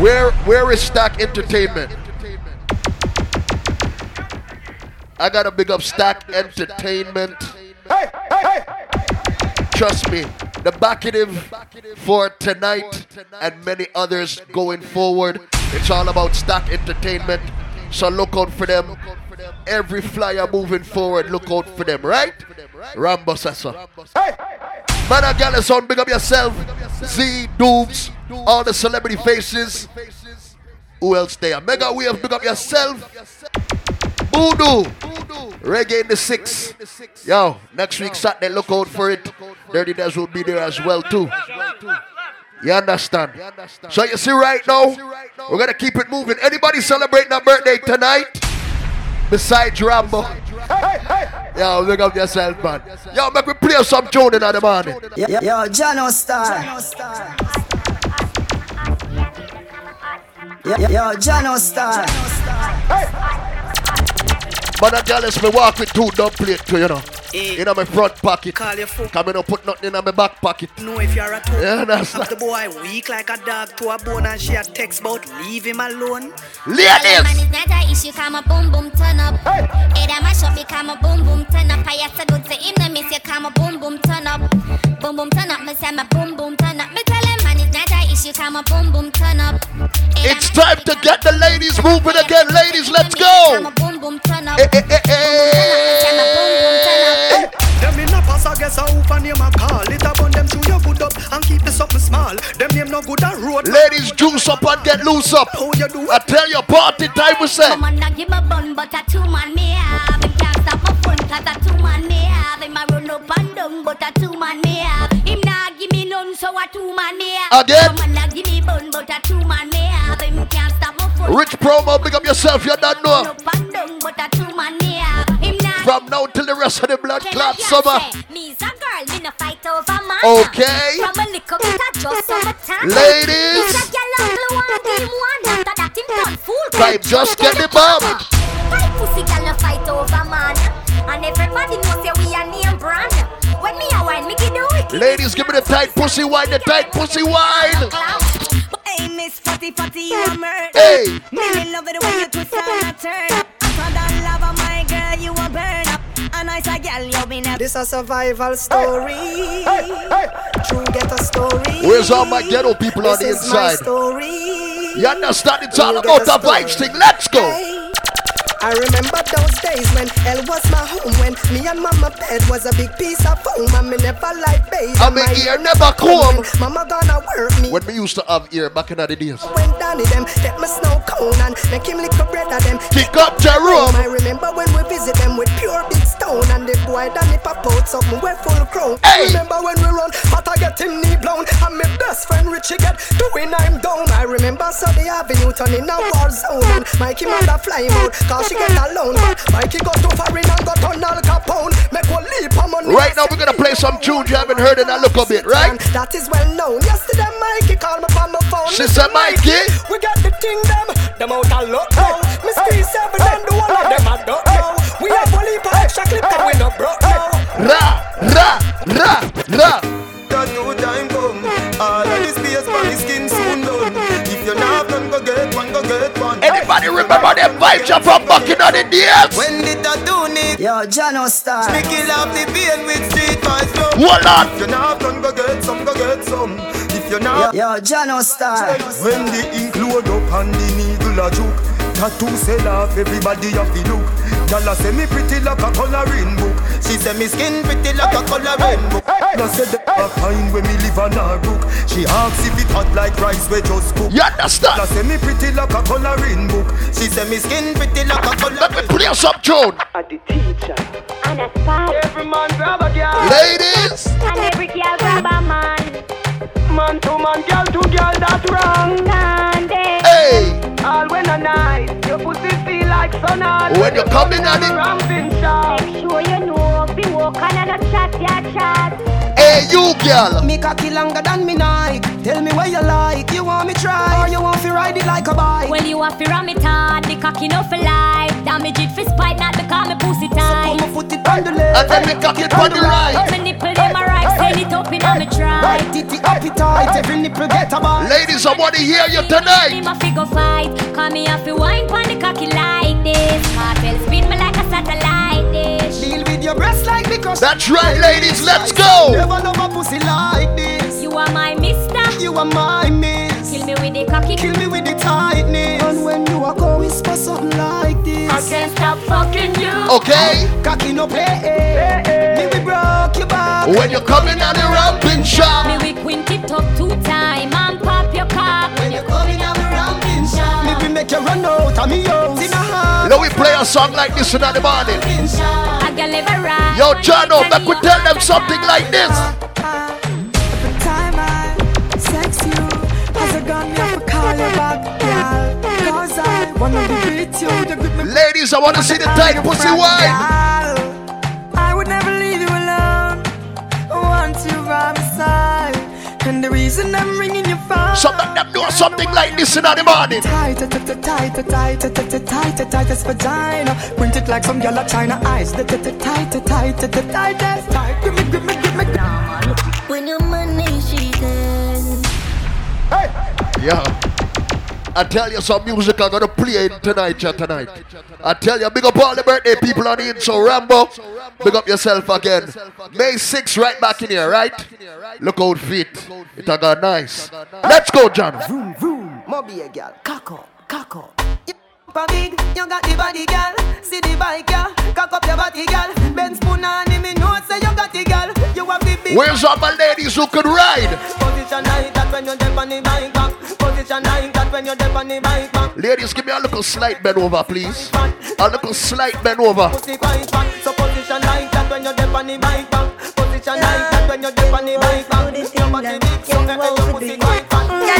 Where where is Stack Entertainment? I gotta big up Stack Entertainment. Hey, hey, hey. Trust me, the backative for tonight and many others going forward. It's all about Stack Entertainment. So look out for them. Every flyer moving forward, look out for them, right? Rambo says so. Man and gal, son, big up yourself. Z, Dooms, all the celebrity faces. Who else there? Mega Wave, big up yourself. Voodoo. Reggae in the six. Yo, next week Saturday, look out for it. Dirty Dez will be there as well too. You understand? So you see right now, we're gonna keep it moving. Anybody celebrating a birthday tonight? Besides Rambo. Yo, look up yourself, man. Yo, make me play some tune in the morning. Yo, yo, yo Jono Star. Yo, yo, Jono Star. Man and girl, me walk with two dumb plate too, you know. Eh. In my front pocket. Call your phone. Come in and put nothing in my back pocket. No, if you're at home. Yeah, that's Have the boy weak like a dog to a bone and she a text about leave him alone. Man, Ladies! it's not a issue, come a boom boom turn up. Hey, that mash up, become a boom boom turn up. I said, good to him, then miss you, come a boom boom turn up. Boom boom turn up, me say my boom boom turn up. Me tell him, man, it's not a a boom boom turn up. Hey, that It's mash time to get the ladies moving again. Ladies, let's go! boom boom turn up. Eh, eh, eh. Them in a pass, I guess I hope and name a call. It up on them shoe you good up and keep the something small. Them name no good a road. Ladies, juice up and get loose up. How you do I tell you, party time we say. Come on, now give me bun, but a two man me have. Him can't stop my fun, cause a two man me have. Him a run up and down, but a two man me have. Him nah give me none, so a two man me. Again? Come on, now give me bun, but a two man me have. Him can't stop my fun. Rich promo, big up yourself, you don't know. up and down, but a two man me. Him nah From now till the rest of the blood clot summer. Me's a girl, me no fight over man. Okay. From a little bit of just summertime. Ladies. It's a girl ugly one, give him one. After that, him done fool. Vibe, just get the bomb. Fight pussy girl no fight over man. And everybody Ladies, give me the tight pussy wine, the tight pussy wine. Hey, Miss Fatty Fatty, you a murder. Hey. Me, me love it when you twist and a turn up. Hotter than lava, my girl, you a burn up. A nice girl, you been up. This a survival story. True get a story. Where's all my ghetto people on the This is my inside? story. You understand? It's all You about the a story. vibes thing. Let's go. Hey. I remember those days when hell was my home When me and mama bed was a big piece of foam And me never like bathe And me ear never comb. Mama gonna work me When we used to have ear back in the days. When Danny them get me snow cone And make him lick a bread of them Kick up Jerome. I remember when we visit them with pure big stone And the boy Danny pop out something we full crown. Hey. Remember when we run, but I get him knee blown. And my best friend Richie get doing I'm down. I remember Sunday Avenue turning a war zone. And Mikey mother fly mode, cause she get alone. But Mikey got too far in and got on Al Capone. Make one leap on money. Right now, we're gonna play some tunes you haven't heard in a look a bit, right? That is well known. Yesterday Mikey called me from my phone. She said, Mikey. we got the thing them, them out of luck now. Me squeeze seven and the one of them I don't know. We have only for extra clip and we no broke now. Ra, ra, ra, ra. That no time come. All of this space for the skin soon done. If you not have go get one, go get one. Anybody remember them vibes you from back in the days? When the tattoo need, Yo, Jono Star. me kill off the pain with street vibes from. Hold on. If you not have none, go get some, go get some. If you not Yo, yo, Jono Star. When the ink load up and the needle a juke Tattoo sell off, everybody have to look. Gyal a say me pretty like a coloring book. She say me skin pretty like a coloring book. No say the a kind when me live on her book She asks if it hot like rice we just cook. You Gyal understand? a say me pretty like a coloring book. She say me skin pretty like a Let me coloring play some tune. And a spy. Every man grab a girl. Ladies, And every girl grab a man. Man to man, girl to girl, that's wrong. And they hey, All when a night, your pussy feel like sun on when you coming at it, Ramping shot make sure you know. Be walk on and a chat, yeah, chat. Hey, you girl. Me cocky longer than me Nike. Tell me what you like. You want me try or you want to ride it like a bike? Well, you have to ram it hard, the cocky no for life. Damage it for spite, not because me pussy tight. I'ma put it on the left. And then me cock it on the right. Right, titty appetite. Every nipple get a bite. Ladies, I want to hear you Me tonight. ma figure fight, cause me have to wine pon the cocky like this. Kartel spin me like a satellite dish. Deal with your breast like because That's right, ladies. Let's go. Never love a pussy like this. You are my mister. You are my miss. Kill me with the cocky. Kill me with the tightness. And when you are go whisper something like this. I can't stop fucking you. Okay. Cocky no play. Me we broke your back. When you're coming on the ramping Me shop. we quint it up two time and pop your cock. When you're coming on the ramping shot. Me we make you run out of me house. In a heart. Now we play a song like this in the morning. I can live a ride. Yo, Jono, oh, back we tell them something like this. Every time I sex you, as a gun, you And the reason I'm ringing your phone. So let them do something like this in the morning. Tighter, tighter, tighter, tighter, tighter, tighter, tighter, vagina. Printed like some yellow china eyes. Tighter, tighter, tighter, tighter, tighter give me, give me, give me. When your money she dance. Hey, yeah. I tell you some music I'm gonna play in tonight, yeah, tonight. I tell you, big up all the birthday people on in, so Rambo, big up yourself again. May 6th, right back in here, right? Look out fit. It a got nice. Let's go, John. Vroom, vroom. Moby a girl. Cock up, cock up. You a big, you got the body, girl. See the bike, girl. Cock up your body, girl. Ben spoon on him, me know say you got the girl. You have the big. Where's all my ladies who could ride? Position like that when you're on the bike back. Position like when you're deep on the bike back. Ladies, give me a little slight bend over, please. A little slight bend over. Pussy quite fat, so position like that when you're deep on the bike back. Position like that when you're deep on the bike back. Your body big, so that your pussy quite fat.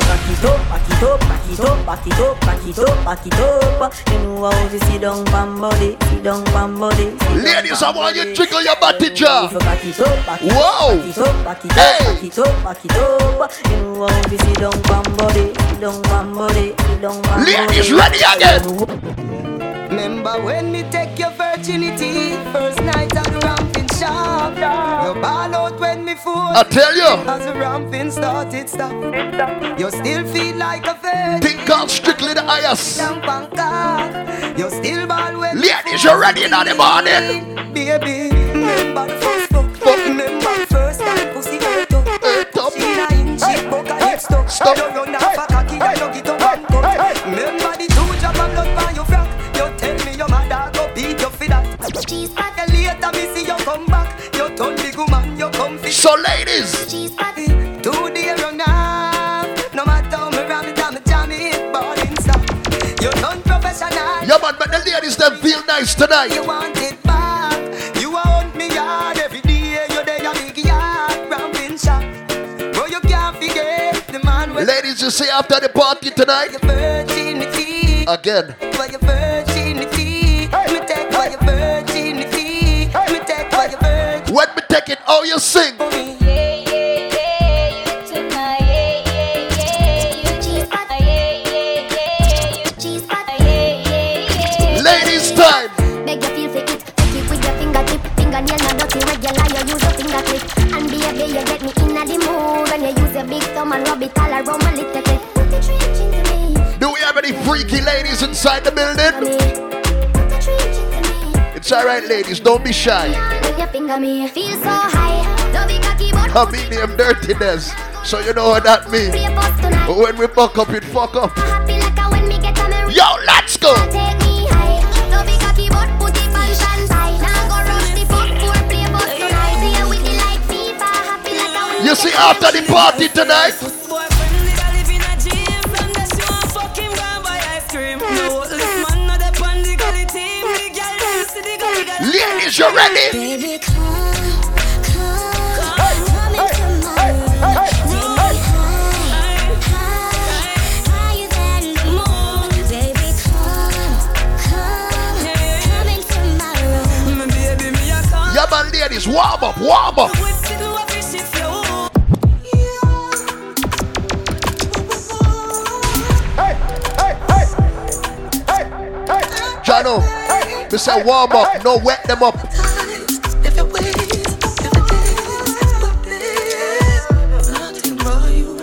Back it up, back it up, back it up, back it up, back it up, back it up. You know how to sit down, bam body, sit down, bam body. sit down, Ladies, I bam want you body. to jiggle your body, If jaw. you back it up, back it Whoa. up, back it up, back it Hey. up, back it up, back it up. You know how to sit down, bam body, sit down, bam body, sit down, bam body. Ladies, ready again. Remember when me take your virginity First night at the ramping shop You ball out when me fool I tell you. As the ramping started stop You still feel like a virgin Think God strictly the highest. Jump and cock You still ball when Ladies, you ready in the morning? Baby, remember the first fuck Remember the first time pussy hurt up. She na inch it, buck a hip stuck Stop. You run a So, ladies, Two day run off No matter how me ram it, I'm jam it. Ballin' stop You done professional yeah, man, but the ladies, them feel nice tonight. You want it back. You a me yard. Every day You there a big yard. Ramping shop Bro you can't forget The man Ladies, you see after the party tonight? Again. Yeah, yeah, yeah. Ladies, time. Beg you feel for it, take it with your fingertip. Fingernail not dirty, regular you use your finger clip. And baby, you get me inna the mood when you use your big thumb and rub it all around my little clip. Put the trench into me, Do we have any freaky ladies inside the building? It's alright, ladies. Don't be shy. I mean them dirtiness. So you know what that means. But when we fuck up, it fuck up. Yo, let's go. You see, after the party tonight, ladies, you ready? Baby, come, come, come into my room. Take me high, high, higher than the moon. Baby, come, come, come into my room. Baby me a come Yeah, man, ladies, warm up, We say warm up, no wet them up. If your ways, if it is what it is, nothing for you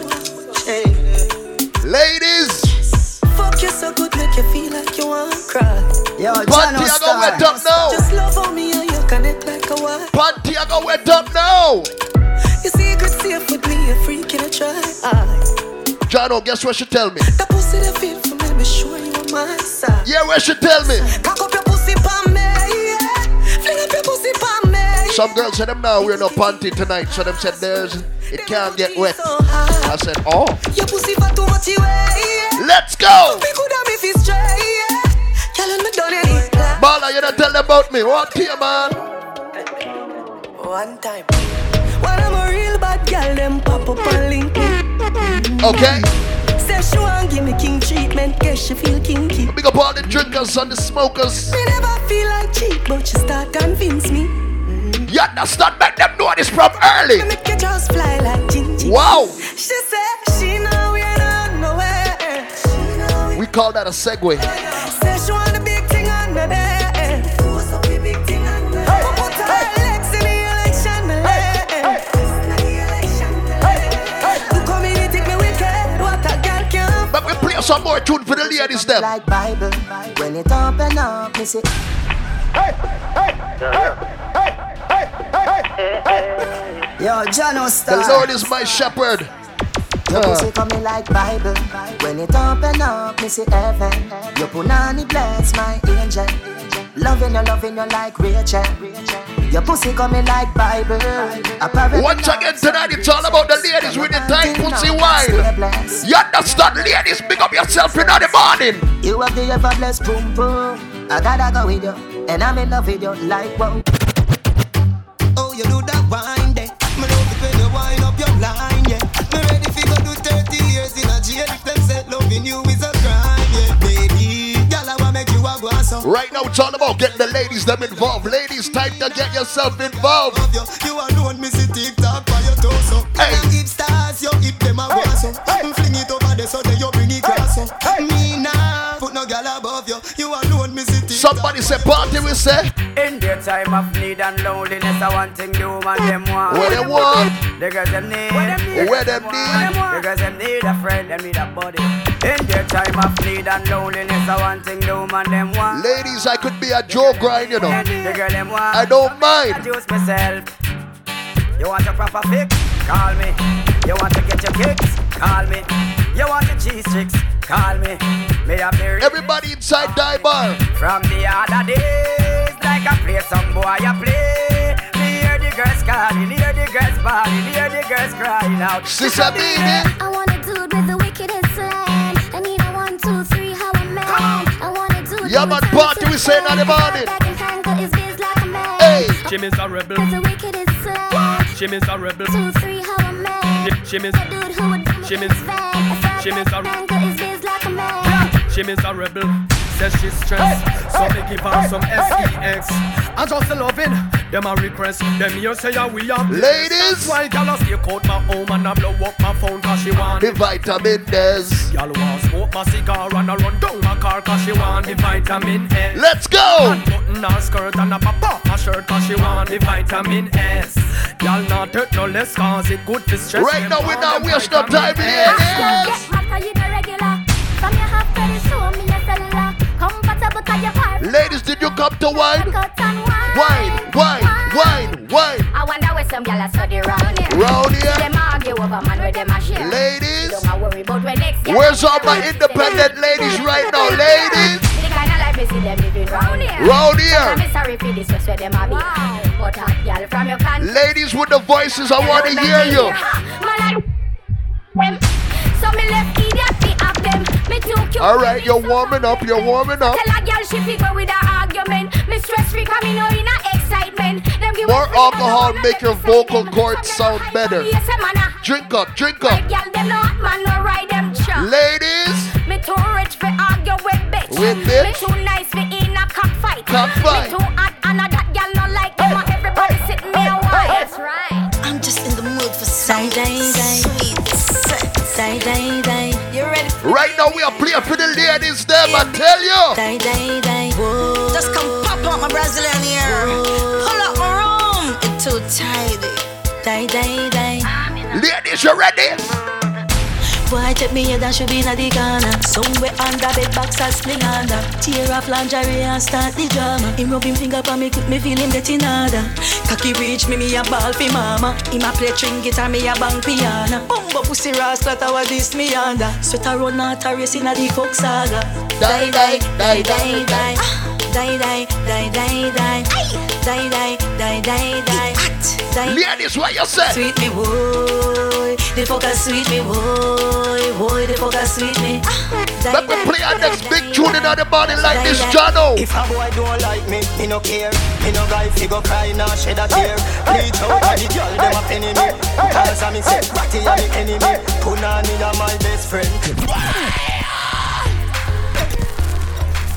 change. Ladies, Fuck you so good, make you feel like you want to cry. Yo, panty I go wet up now. Just love on me and you connect like a wire. Panty I go wet up now. Your secret safe with me, a freak in a try. Jono, guess what she tell me? That pussy that feel for me, be sure you on my side. Yeah, what she tell me? Cock Some girls said them now we're no panty tonight, so them said there's it can't get wet. I said, oh, Your pussy for too much let's go. Me could have if it's straight, yeah. Girl, and me done it. Bala, you don't tell them about me. What here, man? One time. When I'm a real bad girl, them pop up and link me. Okay. Say she want give me king treatment, guess she feel kinky. Big up all the drinkers and the smokers. Me never feel like cheap, but she start convince me. You understand? Make them know this from early. Make you just fly like Gingy. Wow. She said she know we not nowhere. She We call that a segue. Say she want the big thing on the bed. Up, the big thing on the bed? Put her legs in the election, me leg. You come in, you think me wicked. What a girl can But we play some more tune for the ladies them. Like Bible, when it open up, me say, Yo, Jono The Lord is my shepherd. Your pussy ah. coming like Bible. When it open up, me see heaven. Your punani bless my angel. Loving you, loving you like Rachel. Your pussy coming like Bible. Apparently Once again tonight, it's all about the ladies with the tight pussy wine. You understand, ladies? Pick up yourself in the morning. You have the ever blessed boom boom. I gotta go with you, and I'm in love with you like wow. You do that wine there. Me love it when you wind up your line, yeah. Me ready fi go do 30 years in a jail. If them say loving you is a crime, yeah, baby. Girl, I wanna make you a go. Right now, it's all about getting the ladies them involved. Ladies, time to get yourself involved. You, you alone, me see TikTok by your torso. Hey. Hey. Hip stars, you hip them a go so. Mm, fling it over there so that you bring it cross so. Me nah, put no girl above you. You alone, me see TikTok. Somebody say party, we say. In their time of need and loneliness, I want thing the woman them want. What they want? The girls them need. Where them need? Where them need? The girls them need a friend, them need a buddy. In their time of need and loneliness, I want thing the woman them want. Ladies, I could be a Joe grind, you know. The girl them want. I don't mind. Introduce myself. You want a proper fix? Call me. You want to get your kicks? Call me. You want the cheese sticks? Call me. May I be Everybody inside Dy Bar. From the other days, like I play some boy, I play. Me hear the girls calling, hear the girls bawling, hear the girls crying out. Sister Beanie. I want a dude with the wickedest slang. I need a one, two, three, how a man. I want a dude Yeah, who man, party we say in the morning. That can handle his biz like a man. Hey. Jimmy's a rebel. With the wickedest slang. Jimmy's a rebel. Two, three, how a man. Jimmy's A dude who would Jimmy's Jimmy's a handle his biz like a man. Jimmy's a rebel. Says she's stressed, so me give her some sex. I just loving them a request. Them here say yeah, we are Ladies. Why gyal a stake out my home and I blow up my phone cause she want The vitamin des. Gyal want to smoke my cigar and I run down my car cause she want the vitamin S. Let's go. Button her skirt and a pop off my shirt cause she want the vitamin S. Gyal not hurt no less cause it good for stress. Right now, we not waste no time, ladies. Get matter, you the regular. From your half credit, show me your cellular. Ladies, did you come to wine? Cut and wine. Wine, wine, wine, wine. I wonder where some gyal a study round here. Round here. See them argue over man where them a share. Ladies. Don't worry about where next. Where's all my independent ladies right now, ladies? The kind of life we see them living round here. Round here. I'm sorry for this, just where them a be. But hot gyal from your country. Ladies with the voices, I want to hear you. Man, I so me left idiot All right, you're warming up, you're warming up. Tell a girl she fi go with a argument. Me stress free coming out in a excitement. Them give More alcohol make your vocal cords sound better. Yes, man. a- Drink up, drink up. girl, them no hot man no ride them truck. Ladies, Me too rich for argue with bitch. With bitch? Me too nice for in a cockfight. Cockfight. Right now we are playing for the ladies, them, I tell you. Die, die, die. Just come pop want my Brazilian here. Pull up my room. It's too tidy. Die, die, die. Ladies, you ready? Boy, take me head and should be in the corner. Somewhere under bed box and sling under. Tear off lingerie and start the drama. Him rub him finger for me, quick me feel him getting harder. Cocky reach me, me a ball for mama. Him a play string guitar, me a bang piano. Bumbo pussy rascal, that was this me under. Sweater run out a race in a the coke saga. Die, die, die, die, die. Die, die, die, die, die. Die, die, die, die, die. Die. Ladies, what you say? Sweet me, boy. The fucker sweet me, boy. Boy, the fucker sweet me. Ah. Let me play our next big tune in the body like this, Jono. If a boy don't like me, me no care. Me no guy fi go cry nah shed a tear. Bleach out all the girl them a penny me. Cause I me say Ratty a me enemy. Punani a my best friend.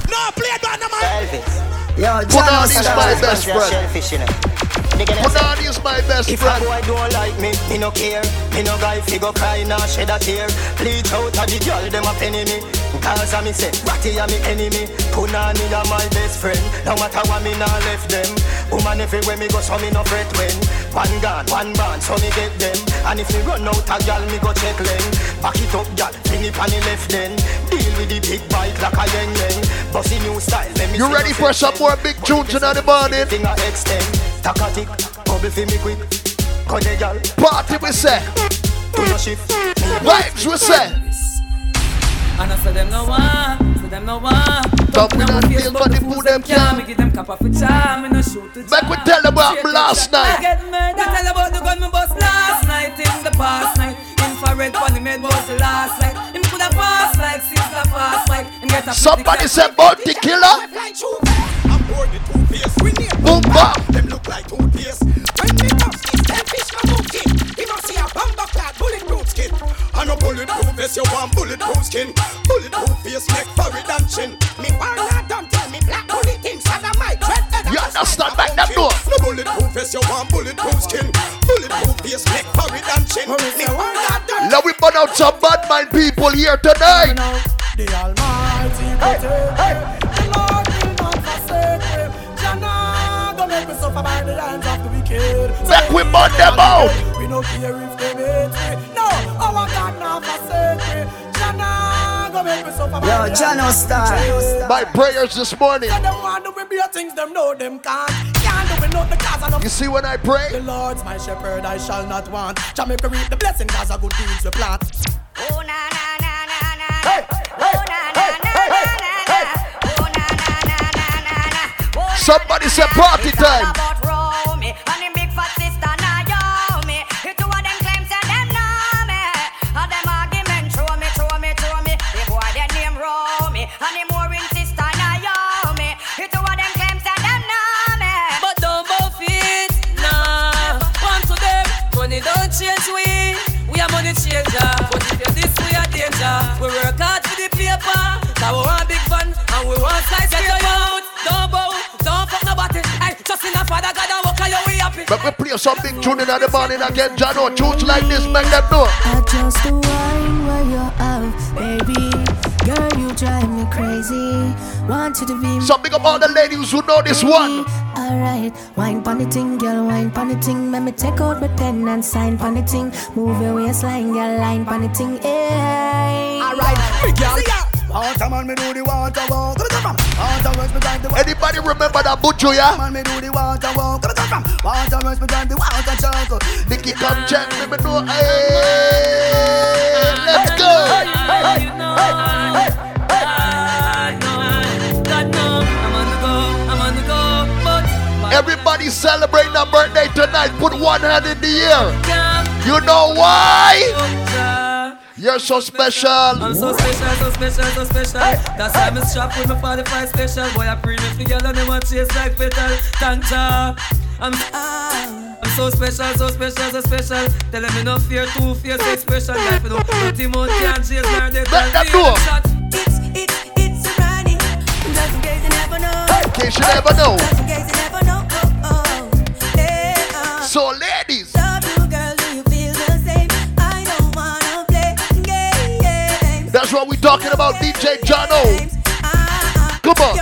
No, play it, man, man. Elvis. Yo, Punani is my is best friend. Shellfish, you know. Nigga, them say- Punani is my best If friend. a boy don't like me, me no care. Me no guy fi go cry nah shed a tear. Bleach out all the girl them a penny me. Cause I me say Ratty a me enemy. Punani a my best friend. No matter what me nah left them. Woman everywhere me go so me no fret when. One gun, one band, so me get them. And if me run out a gal, me go check them. Back it up, gal, bring it on the left then. Deal with the big bike like a yang yang. Bossy new style, let me You ready for some more big tunes in the morning? Finger bubble fi me quick. Cut the gal, Party we say. do no shift. Vibes we say. And I say them no one, say them no one. But we not feel for the food them Can't me give them cap off a charm, me no shoot to Back we tell about last night. I get murdered. Tell about the gun me bust last night in the past night. Infrared funny made was the last night. Him coulda pass like sister fast like. Him Somebody said Bounty Killer. I'm bored with two-face. We need Boom bam. Them look like toothpaste. When me touch this, them fish my monkey. He must see a bamba clad bulletproof skin. And a bulletproof vest, you want bulletproof skin. Bulletproof face, neck, forehead and chin. Me want not done tell me black bullet inside of my dread. You understand back that door? No bulletproof vest, you want bulletproof skin. Bulletproof face, neck, forehead and chin. Me want not done Let we burn out some bad mind people here tonight. The Almighty protect me. Wicked. We burn them out. We no care if they hate me. No, our God not forsake me. Jana go make me suffer Yo, the Jono hands of the Star. My prayers this morning. Them want to be things them know them can't. Can't do it, not the cause of You see when I pray? the Lord's my shepherd, I shall not want. Jamaica reap the blessing, cause of good deeds we plant. Oh na na na na na. Oh na na na na na na. Oh na na na na na na. Oh, Somebody na, say party time. Happy. But we play some big tune in the morning again, Jono. Tunes like this, make them know. I just the wine where you're out, baby. Girl, you drive me crazy. Want you to be So big up all the ladies who know this one. Alright, wine pon the ting, girl, wine pon the ting. Let me take out my pen and sign pon the ting. Move your waistline, girl, line pon the ting. Hey. Eh. Alright, we girl. Water man, me do the water walk. Come on, come Water rush me drive the water. Anybody remember that butcher, yeah? Man, me do the water walk. Come on, come Water rush me the water chuckle. Nicky, come check me, me know. Hey, let's go. Everybody celebrating a birthday tonight. Put one hand in the air. You know why? You're so special. I'm so special, so special, so special. That's why I'm strapped with my 45 special. Boy, I premium for girl and them want chase like petal. Thank ya. I'm, I'm so special, so special, so special. Tell them me no fear, two fears, expression. Life, you know, nothing more can chase my death. Let them know. It's, it's, it's a running. Just in case you never know. In case you never know. Just in case you never know. Oh, oh. Yeah, uh. So, ladies, That's what we talking about, DJ Jono. Come on.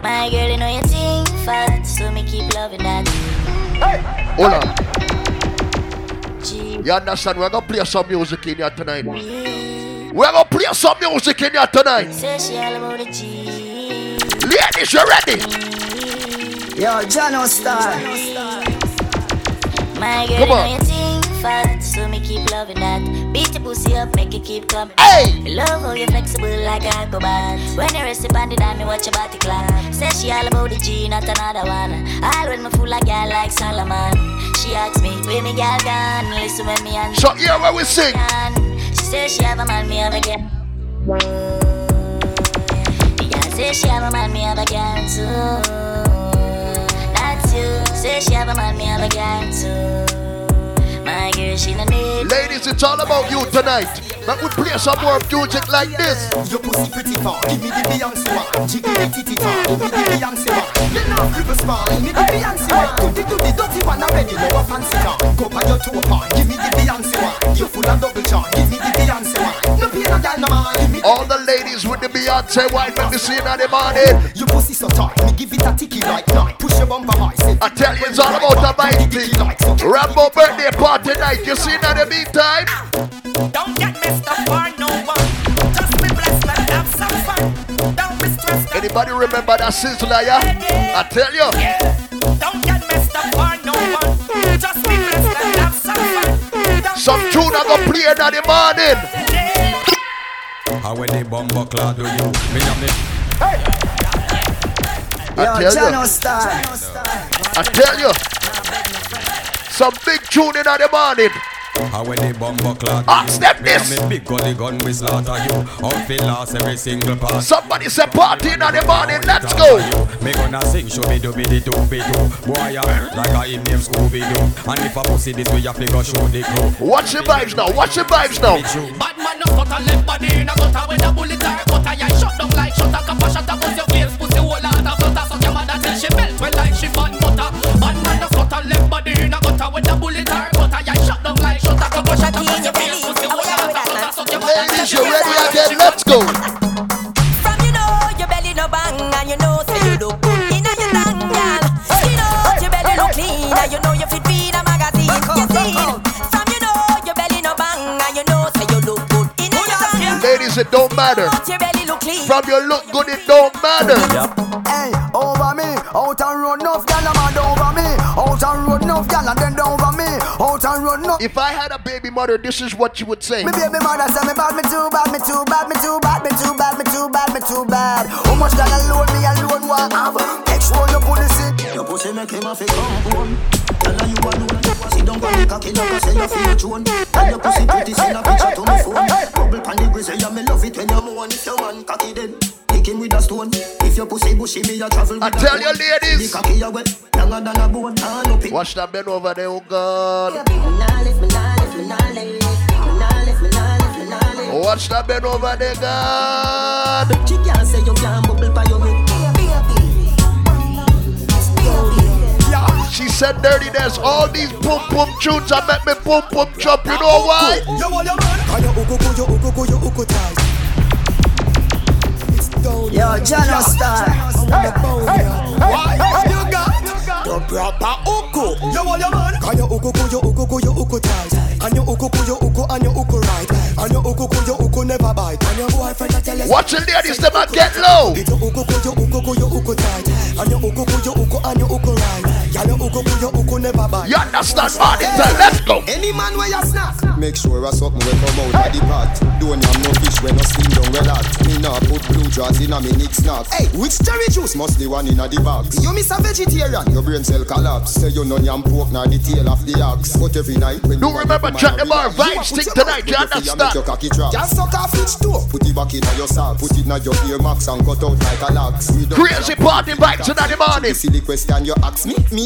My girl, you know you think fast, so me keep loving that. Hey, hold on. You understand? We're gonna play some music in here tonight. Yeah. We're gonna play some music in here tonight. Ladies, you ready? Yo, Jono Star. My girl, Come you on. know you think fat, so me keep loving that. Beat your pussy up, make it keep coming. Hey! Love how you flexible like a acrobat. When you rest upon the dime, me watch your body clap. Say she all about the G, not another one. All when me fool like girl like Solomon. She asks me, where me girl gone? Listen when me and So here where we sing. She say she have a man, me have a girl. The girl say she have a man, me have a girl too. That's you. Say she have a man, me have a girl too. My girl, she no need. Ladies, it's all about you tonight. But we play some more music like this. Your pussy pretty far, give me the Beyonce one. Jiggy the titty far, give me the Beyonce one. You know grip a smile, give me the Beyonce one. Do the do the dirty one already, know a fancy car. Go by your toe part, give me the Beyonce one. You full of double charm, give me the Beyonce one. No pain, no gal, no man, give me All the ladies with the Beyonce wine, let me see in the morning. You pussy so tight, me give it a ticky like night. Push your bumper high, say I tell you, it's all about the bite thing. Rambo birthday party night, you see in the meantime? Don't get messed up for no one. Just be blessed and have some fun. Don't be stressed. Anybody remember that sizzler, yeah? I tell you. Don't get messed up for no one. Just be Some tune I go play in the morning. How when the bumbo clad do you? Me and me. I Yo, tell you. Star. I tell you. Some big tune in the morning. How when the bumbo clad do Ah, you? step Me and this. me big gully gun we slaughter you. Outfit last every single part. Somebody say party in the morning, let's go. Me gonna sing show me do be the two be do. Boy ya like a him name Scooby Doo. And if I pussy this way, you figure show the crew. Watch the vibes now, watch the vibes now. Bad man no cut a left body in a gutter with a bullet or cutter. Yeah, shut down like shut a cap a shot a bust your face. Pussy whole lot of flutter. Suck your mother till she melt well like she fan butter. Bad man no cut a left body in a gutter with a bullet or cutter. Yeah, shut down like Ladies, you ready again? Let's go. From you know your belly no bang and you know say you look good inna your tongue, girl. You know your belly look clean and you know you fit read a magazine. You from you know your belly no bang and you know say you look good inna your tongue. Ladies, it don't matter. Your belly look clean. From your look good, it don't matter. Hey, over me, out and run enough gal, I'm mad over me. Out and run enough gal, and then down over me. Out and enough. If I had a baby mother, this is what you would say. Me baby mother say me bad, me too bad, me too bad, me too bad, me too bad, me too bad, me too bad. How much gal alone me alone want have? Make sure you put this in. Your pussy make him a fake compound. Tell her you alone. Sit down on the cocky like I say you feel drone. Tell your pussy pretty, send a picture to me phone. Bubble pan the grizzly, yeah me love it when you moan. If your man cocky then, kick him with a stone. If your pussy bushy, me a travel with I a tell you, ladies. The cocky a wet, younger than a bone. Turn up it. Watch that bend over there, oh God. Watch that bend over there, God. She can't say you can't bubble by your head. She said dirty there's all these boom boom tunes that make me boom boom jump. You know why? Yo, what you man? Can you uku ku, your proper Uko, You want your man? Cause your uku, Uko, go your Uko tight. An you Uko, go your Uko, and your Uko right. And your go your Uko, never bite. And your boyfriend that tell us. Watch it, ladies, them get low. It's your uku, your go your Uko tight. And your go your Uko, and your Uko right. Yeah, you uku ku, you uku never bite. You understand, man? Let's go. Any man where you snack. Make sure a something will come out of the pot. Don't have no fish when no slim down well hot. Me nah put blue jaws in a me nick snack. Hey, which cherry juice? Must the one in a the box. You miss a vegetarian. Your brain cell collapse. Say you no yam pork nor the tail of the ox. But every night when Do you remember want Jack to the Bar relax, vibe stick tonight, you Put it make understand? your cocky drop. Just suck off each toe. Put it back in your sock. Put it in your ear max and cut out like a lax. We don't Crazy party vibes in the morning. Silly question you ask me. Me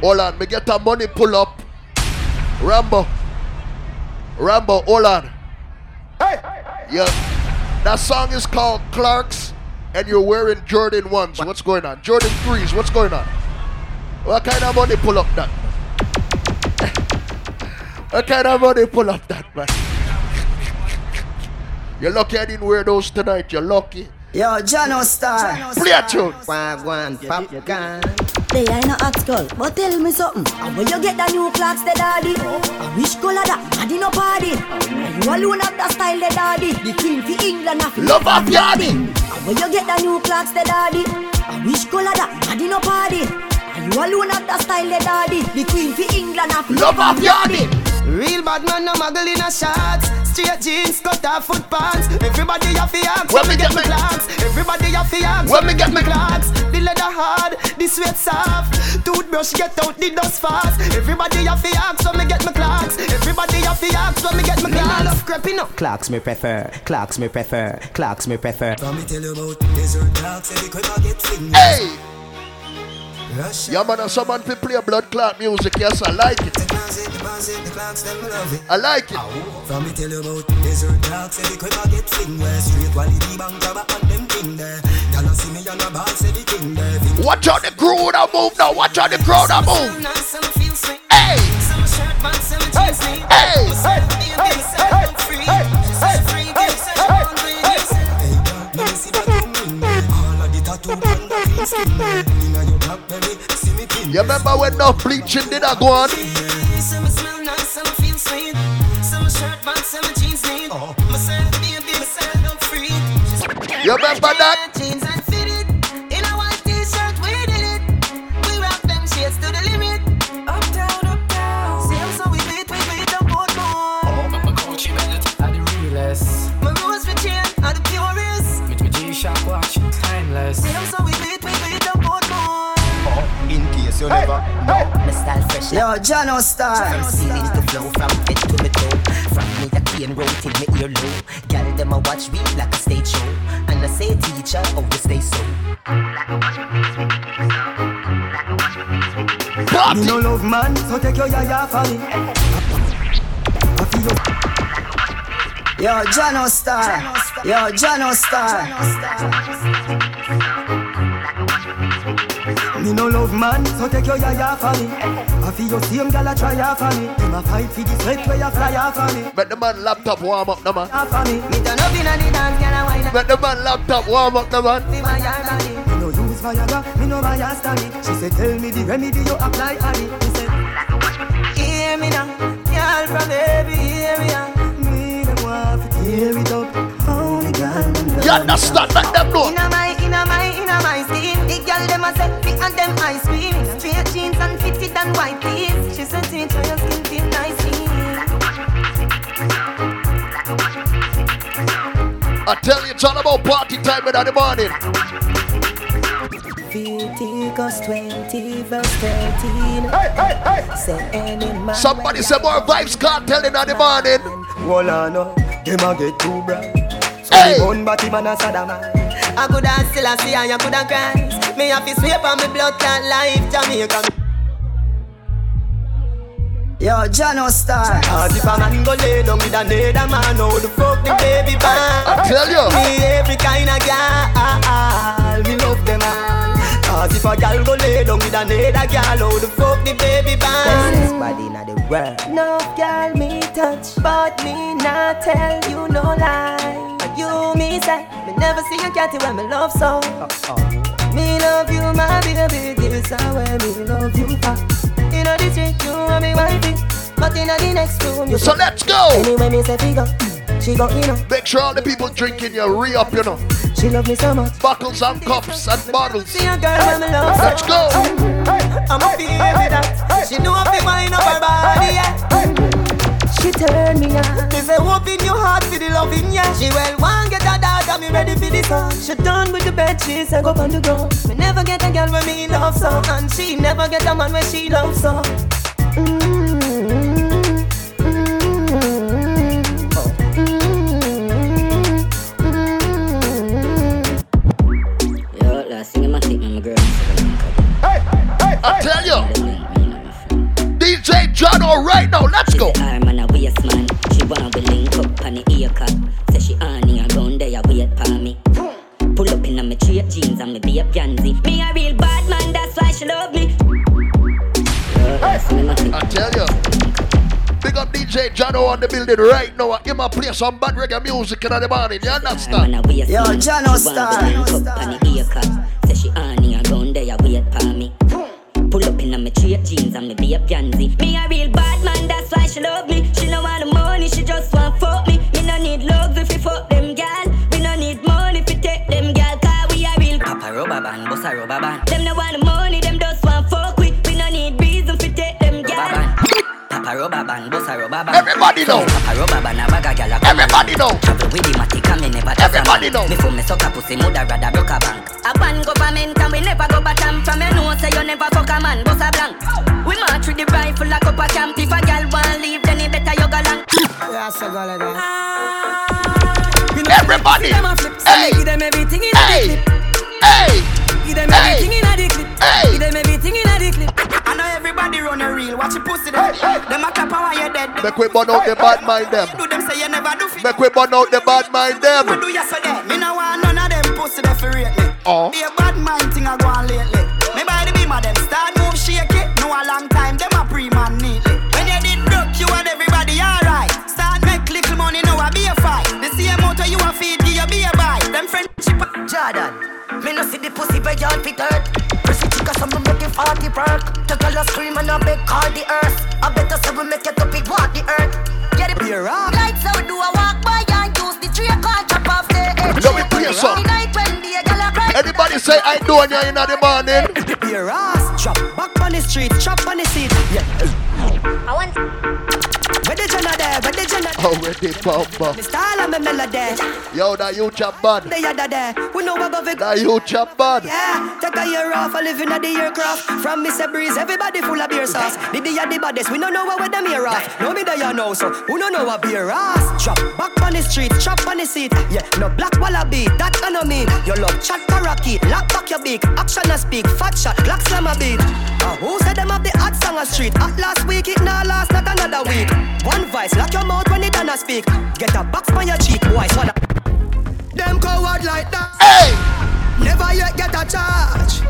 Hold on. Me get a money pull up. Rambo. Rambo, hold on. Hey! Yeah. That song is called Clarks, and you're wearing Jordan 1s. What's going on? Jordan 3s. What's going on? What kind of money pull up that? what kind of money pull up that, man? You're lucky I didn't wear those tonight. You're lucky. Yo, Jono Star. Play a tune. Wagwan, popcorn. They ain't no hot girl, but tell me something. And where you get the new Clarks, the daddy? I wish color that, daddy no party. And you alone have the style, the daddy. The queen for England, have love of yardy. And where you get the new Clarks, the daddy? I wish color that, daddy no party. And you alone have the style, the daddy. The queen for England, have love of yardy. Real bad man, no muggle in a shorts. Straight jeans, cut off foot pants. Everybody have to ask when me get my Clarks. Everybody have to ask when me get my Clarks. The leather hard, the sweat soft. Toothbrush get out the dust fast. Everybody have to ask when me get my Clarks. Everybody have to ask when me get my Clarks. Me love creeping up. Clarks me prefer, Clarks me prefer, Clarks me prefer. Let me tell you about desert Clarks. Every quick I get fingers. Hey! Yeah, man, someone to play blood clot music. Yes, I like it. I like it. From me tell you about desert every quick I get fingers. Straight quality bank grabber and them thing there. Y'all see me on the ball, say the king there. Watch out the crowd that move now. Watch out the crowd that move. Hey! Hey! Hey! Hey! You remember when no preaching did I go on? Oh. You remember that? Jeans and fitted In case you never know. My style fresh. Yo, Jono Star. From ceiling to flow, from head to my toe. From me the key and roll till me ear low. Girl them a watch me like a stage show. And I say teacher, we stay so. Me no love man, so take your yaya for me. I feel you. Yo, Jono Star. Yo, Jono Star. Me no love man, so take your yaya for me. I feel your same gal a try ya for me. Him a fight for the sweat where you fly ya for me. Make the man laptop warm up, no man. For me. Me turn up inna the dance, gal a wine. Make the man laptop warm up, no man. See my yard body. Me no use Viagra, me no buy a study. She said, tell me the remedy you apply, honey. Me said, hear me now, girl from every area. Me no want to tear it up. Only girl. You understand? Make them know. Inna my, inna my, inna my skin. The girl them a say, big and them ice cream. Straight jeans and fitted and white tees. She said, teach how your skin feel nicely. I tell you, it's all about party time in the morning. Leviticus 20 verse 13. Hey, hey, hey. Say any man Somebody say more Vybz Kartel in the morning. Well, I know, them a get too bright. So Hey. hey. gun batty man a Saddam. I could have still a see and you could have cried. Me have to sweep on me blood clot life, Jamaica. Yo, Jono Star. Cause if a man go lay down with another man, how the fuck the baby born? I tell you. Me every kind of girl, me love them all. Cause if a girl go lay down with another girl, how the fuck the baby Bestest born? body in the world. No girl me touch, but me not tell you no lie. And you me say, me never see a cat when me love so. Me love you, my baby, this is where me love you for. You know the street, you are me wifey, but in the next room, you So let's go. Anyway, me say figure, she go, you know. Make sure all the people drinking you re up, you know. She love me so much. Buckles and cups and bottles. See a girl me love Let's go. I'm a feel that. She know if they wind up her body, yeah. She turn me on. Me say open your heart for the loving, yeah. She well want get a daughter, me ready for this song. She done with the bed sheets and go on the ground. Me never get a girl when me love so, and she never get a man when she love so. Yo, last thing I tell you. DJ my girl. Hey, hey, Jono right now. Let's go. DJ Jono on the building right now. Give my play some bad reggae music in the morning. You understand? Yo, Jono star. On the ear cut. Say she honey around there wait for me. Pull up in a me straight jeans and me be a pansy. Me a real bad man, that's why she love me. She no want the money, she just want fuck me. Me no need love if you fuck them gal. We no need money if you take them gal. Cause we a real Papa rubber band, boss a rubber band. Band, boss a rubber band. Everybody know. Papa rubber band, a bag of gal a come Everybody know. Travel with the matic and me never touch a Everybody man. know. Before me suck a pussy, mother rather broke a bank. A ban government and we never go bottom. From you know say you never fuck a man, boss a blank. We march with the rifle like up a camp. If a gal want leave, then it better you go long. Everybody. Hey. Give them everything in Hey. the clip. Hey. Give them Hey. everything in the clip. Hey. Give them everything in run a reel. Watch your pussy them. Them a clap while you're dead. Make we burn out the bad mind them. Do them say you never do fit. Make we burn out the bad mind them. What do you say there? Me no want none of them pussy there for me. Oh. Be a bad mind thing I go on lately. Me buy the beam of them start move shake it. No a long time them a pre man neatly. When you did broke you and everybody alright. Start make little money now a be a fight. The same motor you a feed give you be a buy. Them friendship. Jordan, me no see the pussy by yard fit hurt. Prissy chica some me making 40 perk. The girl a scream and a beg call the earth. I better say we make it up big walk the earth. Get it Be rock. Lights out do a walk by and use the tree call chop off the edge. Let me play a song. The night when the girl a cry. Anybody say I doing you in the morning? Be your ass, drop back on the street, chop on the seat. Yeah. I want. Where the Jenna there? Where the? Already bumper. The style of me melody. Yo, that you chop bad. The yada there. We know we go big. That you chop bad. Yeah, take a year off, I live in the aircraft. From Mr. Breeze, everybody full of beer sauce. Did The day the baddest, we don't know where them here off. No me there you know, so who don't know a beer ass? Drop back on the street, chop on the seat. Yeah, no black wallaby, that I know mean. You love chat karaoke, lock back your beak. Action a speak, fat shot, black slam a beat. Uh, who said them have the hot song a street? At last week, it now last, not another week. One voice, lock your mouth when it done a speak. Get a box on your cheek, boy, swallow. Them coward like that. Hey! Never yet get a charge.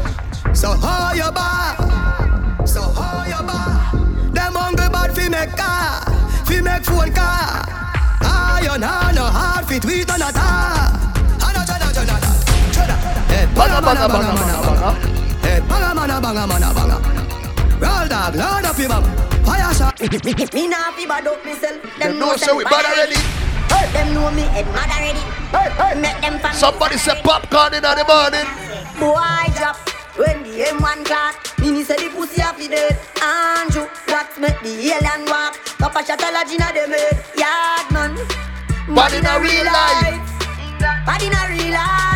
So how you bar? So how you bar? Them hungry bad fi make car, fi make phone car. Iron hand no hard fit we on a tar. Hey, banga banga banga banga banga. Hey, banga mana banga mana banga. Roll dog, load up your banga. Fire shot. Me nah fi bad up myself. Them know say we bad already. Them know me head mad already. Make them fan. Somebody say popcorn in the morning. Boy drop when the M1 clock. Mini say the pussy off the dead. Andrew, that's make the alien walk. Papa shot a lodge inna them head. Yard man. Bad in a real life. Bad in a real life.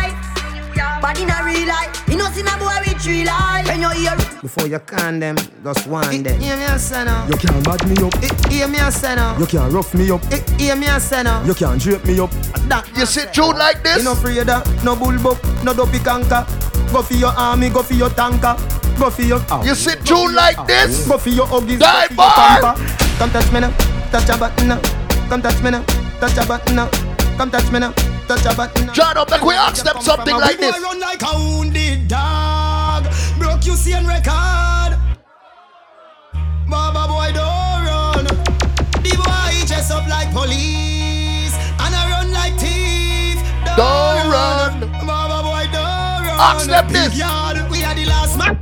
Bad in a real life. You know see my boy with three life. When you hear Before you can them, just one them. Hear me a say now. You can't bad me up. Hear me a say now. You can't rough me up. Hear me a say now. You can't drape me up. That You see June like this? You no afraid of no bullbuck, no dopey canker. Go for your army, go for your tanker. Go for your oh. You see June like this? Go for your huggies, Die go for your bar. Come touch me now, touch a button now. Come touch me now, touch a button now. Come touch me now, touch a button. John, up, make we ask them something like this. run like a wounded dog. Broke you see record. Baba boy don't run. The boy dress up like police and I run like thief. Don't run. Baba boy don't run. Ask them this. yard, we are the last man.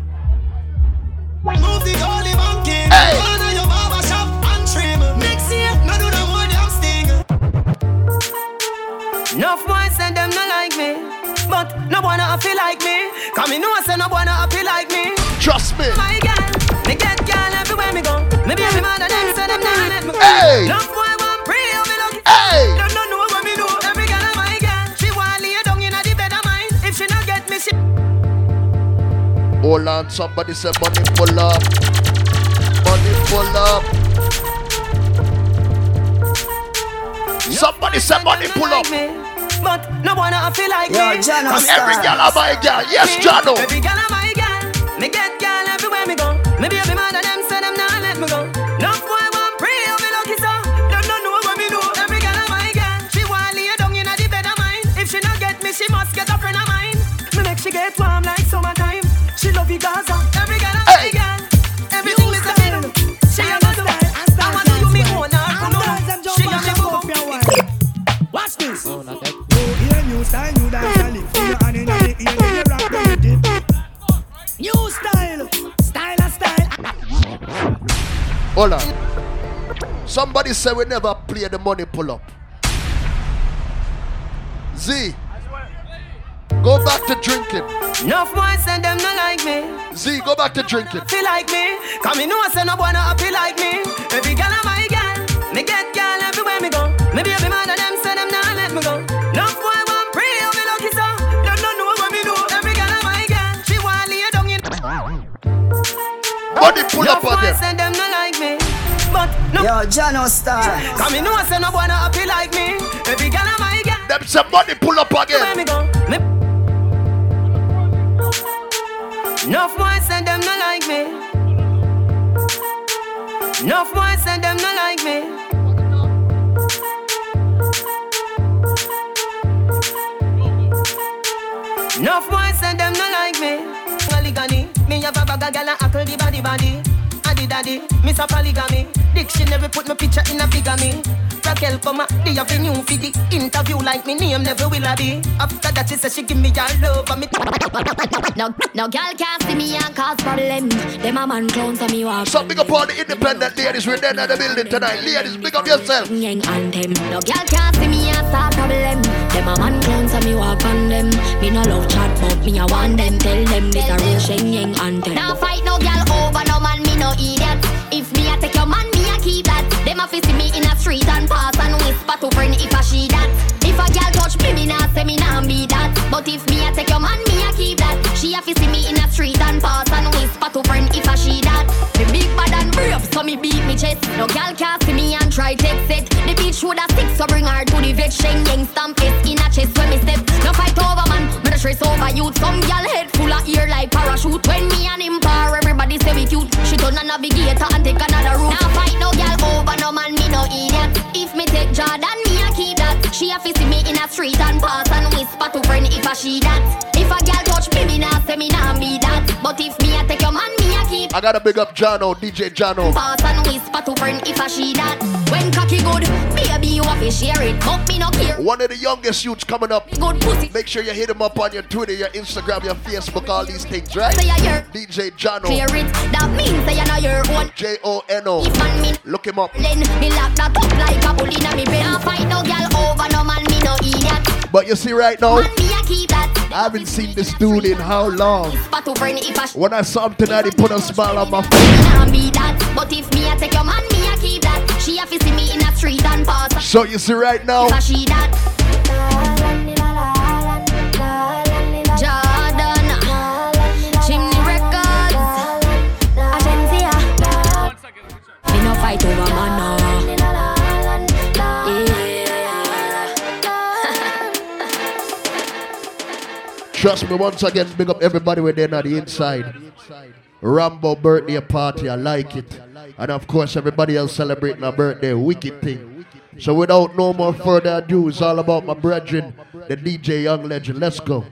Move the goalie banking. Hey. Corner your barber shop and trim. Next year, no do no more damn sting. Enough boys say them no like me, but no wanna happy like me. Come me know say no wanna happy like me. Trust me. My girl, me get girl everywhere me go. Me baby mother them say them nah let me go. Hey. Enough boy want pray how me look. Hey. Them no know what me do. Every girl a my girl. She want lay down inna the bed of mine. If she not get me, she Hold on, somebody say money pull up. Money pull up. Somebody say money pull up. me. But no wanna happy like Yo, me. Jono Come Every girl a my girl. Yes, Jono. Oh. Every girl a my girl. Me get girl everywhere me go. Me baby mother them say them nah let me go. Hold on. Somebody say we never play the money pull up. Z. Go back to drinking. Enough boys say them not like me. Z, go back to drinking. Feel like me. Come me know say no boy not happy like me. Every girl am my girl. Me get girl everywhere me go. Me baby mother them say them not let me go. Money pull up Enough boys again. say them not like me. But no. Yo, Jono Star. Come me know say no boy not happy like me. Every girl am my girl. Them say money pull up Where again. me go? Me Enough boys say them not like me. Enough boys say them not like me. Enough boys say them not like me. A bag of gyal and ackle the body body. Addy daddy, miss a polygamy. Dictionary put my picture in a bigamy. Raquel come they have a new for the interview like me name never will I be. After that she say she give me her love and me. No, no girl can't see me and cause problem. Them a man clowns and me walk. So big up all the independent ladies we're there in the building tonight. Ladies, big up yourself. Yang anthem. No girl can't see me and start problem. Them a man clowns and me walk on them. Me no love chat but me a want them. Tell them this a real Sheng Yang anthem. Now fight no girl over no man me no idiot. If me a take your man me a keep that. Them a fi see me in a street and pass and whisper to friend if a she that. If a girl touch me me nah say me nah be that. But if me a take your man me a keep that. She a fi see me in a street and pass and whisper to friend if a she that. Me big bad and brave so me beat me chest. No girl can't see me and try text it. The bitch woulda stick so bring her to the vet. Sheng Yang stamp it in a chest when me step. No fight over man, me no stress over youth. Some girl head full of ear like parachute. When me and him par, everybody say we cute. She turn a navigator and take another route. Now fight over no man, me no idiot. If me take Jordan, me a keep that. She a fi see me in a street and pass and whisper to friend if a she that. If a girl touch me, me nah say me nah be that. But if me a take your man. I gotta big up Jono, DJ Jono. Pass and whisper to friend if she that. When cocky good, baby you have to share it. But me no care. One of the youngest youths coming up. Good pussy. Make sure you hit him up on your Twitter, your Instagram, your Facebook, all these things, right? Say I. DJ Jono. Clear it. That means say you know your own. J O N O. If man me Look him up. Then me lock that up like a bull inna me brain. Nah fight no girl over no man, me no idiot. But you see right now, Man, me a keep that. I haven't seen this dude in how long. But to friend if a sh- When I saw him tonight, he put a smile on my face. me nah be that. But if me take your man, me keep that. She a fi see me in a street and pass. So you see right now, trust me once again, big up everybody with there on the inside. Rambo birthday party, I like it. And of course, everybody else celebrating a birthday, wicked thing. So without no more further ado, it's all about my brethren, the DJ Young Legend. Let's go.